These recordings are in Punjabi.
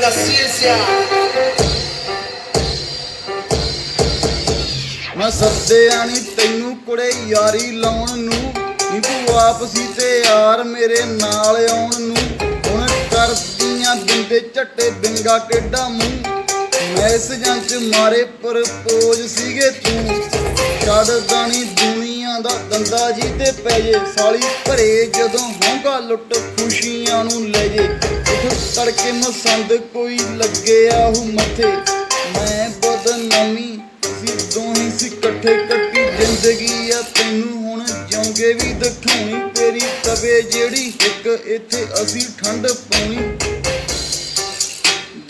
ਦੱਸਿਆ ਮੈਂ ਸੱਦਿਆ ਨੀ ਤੈਨੂੰ ਕੁੜੇ ਯਾਰੀ ਲਾਉਣ ਨੂੰ। ਨੀ ਤੂੰ ਆਪ ਸੀ ਤੇ ਯਾਰ ਮੇਰੇ ਨਾਲ ਆਉਣ ਨੂੰ। ਹੁਣ ਕਰਦੀਆਂ ਬਿੰਦੇ ਝੱਟੇ ਬਿੰਗਾ ਟੇਡਾ ਮੂੰਹ। ਮੈਸੇਜਾਂ ਚ ਮਾਰੇ ਪ੍ਰਪੋਜ਼ ਸੀਗੇ ਤੂੰ। ਛੱਡਦਾ ਨੀ ਦੁਨੀਆ ਦਾ ਦੰਦਾ ਜੀ ਤੇ ਪੈ ਜੇ, ਸਾਲੀ ਭਰੇ ਜਦੋਂ ਹੋਂਗਾ ਲੁੱਟ ਖੁਸ਼ੀਆਂ ਨੂੰ ਲੈ ਜੇ, ਉੱਠ ਤੜਕੇ ਮਸੰਦ ਕੋਈ ਲੱਗੇ ਆਹੂ ਮੱਥੇ। ਮੈਂ ਬਦਨਾਮੀ ਅਸੀਂ ਦੋਹੀ ਸੀ ਇਕੱਠੇ ਕੱਟੀ ਜ਼ਿੰਦਗੀ ਆ, ਤੈਨੂੰ ਹੁਣ ਜਿਉਂਗੇ ਵੀ ਦਿਖਾਉਣੀ ਤੇਰੀ ਤਵੇ ਜਿਹੜੀ ਇੱਕ, ਇੱਥੇ ਅਸੀਂ ਠੰਡ ਪਾਉਣੀ।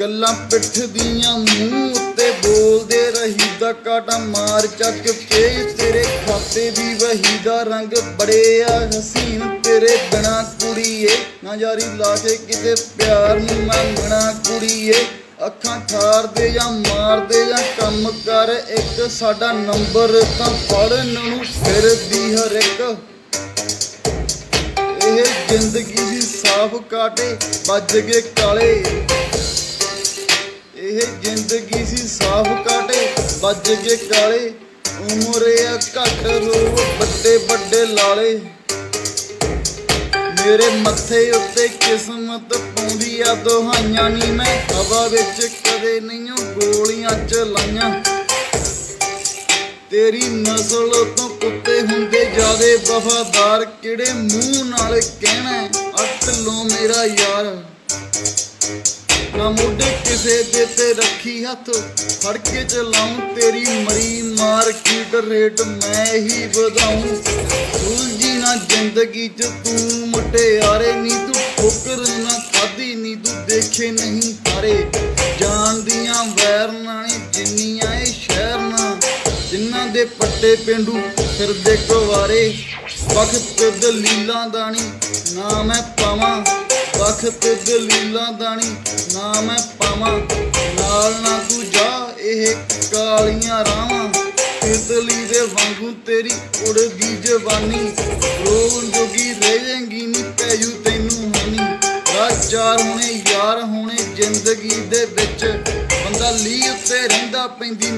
ਗੱਲਾਂ ਪਿੱਠ ਦੀਆਂ ਮੂੰਹ ਉੱਤੇ ਬੋਲਦੇ ਰਹੀ ਦਾ ਕਾਟਾ ਮਾਰ ਚੱਕ ਕੇ ਤੇਰੇ ਖਾਤੇ ਵੀ ਵਹੀ ਦਾ ਰੰਗ ਬੜੇ ਆ, ਹਸੀਨ ਤੇਰੇ ਬਿਨਾ ਕੁੜੀਏ। ਨਾ ਯਾਰੀ ਲਾ ਕੇ ਕਿਤੇ ਪਿਆਰ ਨੂੰ ਮੰਗਣਾ ਕੁੜੀਏ। ਅੱਖਾਂ ਠਾਰਦੇ ਜਾਂ ਮਾਰਦੇ ਜਾਂ ਕੰਮ ਕਰ, ਇੱਕ ਸਾਡਾ ਨੰਬਰ ਤਾਂ ਪੜਨ ਨੂੰ ਫਿਰਦੀ ਹਰ ਇੱਕ ਇਹ ਜ਼ਿੰਦਗੀ ਦੀ ਸਾਫ਼ ਕਾਟੇ, ਵੱਜ ਗਏ ਕਾਲੇ। ਇਹ ਜ਼ਿੰਦਗੀ ਸੀ ਸਾਫ਼ ਕਾਟੇ, ਵੱਜ ਗਏ ਕਾਲੇ। ਉਮਰ ਆ ਘੱਟ ਰੋਗ ਵੱਡੇ ਵੱਡੇ ਲਾਲੇ। ਮੇਰੇ ਮੱਥੇ ਉੱਤੇ ਕਿਸਮਤ ਪਾਉਂਦੀ ਆ, ਦੁਹਾਈਆਂ ਨਹੀਂ ਮੈਂ ਹਵਾ ਵਿੱਚ ਕਦੇ ਨਹੀਂ ਗੋਲੀਆਂ ਚਲਾਈਆਂ। ਤੇਰੀ ਨਸਲ ਤੋਂ ਕੁੱਤੇ ਹੁੰਦੇ ਜਿਆਦੇ ਵਫਾਦਾਰ, ਕਿਹੜੇ ਮੂੰਹ ਨਾਲ ਕਹਿਣਾ ਅੱਟ ਲੋ ਮੇਰਾ ਯਾਰ। ਨਾ ਮੁੰਡੇ ਕਿਸੇ ਦੇ ਤੇ ਰੱਖੀ ਹੱਥ ਫੜ ਕੇ ਚਲਾਉਂ, ਤੇਰੀ ਮਰੀ ਮਾਰਕੀਟ ਰੇਟ ਮੈਂ ਹੀ ਵਧਾਉਂ। ਉਲਝੀ ਨਾ ਜ਼ਿੰਦਗੀ ਚ ਤੂੰ ਮੁਟਿਆਰੇ ਨੀ, ਤੂੰ ਠੋਕਰ ਨਾ ਖਾਦੀ ਨੀ, ਤੂੰ ਦੇਖੇ ਨਹੀਂ ਹਾਰੇ ਜਾਣਦੀਆਂ ਵੈਰ ਨਾਲੇ ਜਿੰਨੀਆਂ ਇਹ ਸ਼ਹਿਰ ਨਾ ਜਿਨ੍ਹਾਂ ਦੇ ਪੱਟੇ ਪਿੰਡੂ ਫਿਰਦੇ ਕੁਵਾਰੇ। ਵਕਤ ਦਲੀਲਾਂ ਦਾਣੀ ਨਾ ਮੈਂ ਪਾਵਾਂ ਵਕਤ ਦਲੀਲਾਂ ਦਾਣੀ, ਨਾ ਮੈਂ ਪਾਵਾਂ, ਨਾਲ ਨਾ ਤੂੰ ਜਾ, ਇਹ ਕਾਲੀਆਂ ਰਾਵਾਂ। ਤਿਤਲੀ ਦੇ ਵਾਂਗੂ ਤੇਰੀ ਉੜਦੀ ਜਵਾਨੀ, ਰੋਣ ਜੋਗੀ ਰਹਿ ਜਾਏਗੀ ਨੀ ਪੈਜੂ ਤੈਨੂੰ ਹਾਨੀ। ਰਾਜਾਰ ਹੋਣੇ, ਯਾਰ ਹੋਣੇ ਜ਼ਿੰਦਗੀ ਦੇ ਵਿੱਚ, ਬੰਦਾ ਲੀ ਉੱਤੇ ਰਹਿੰਦਾ, ਪੈਂਦੀ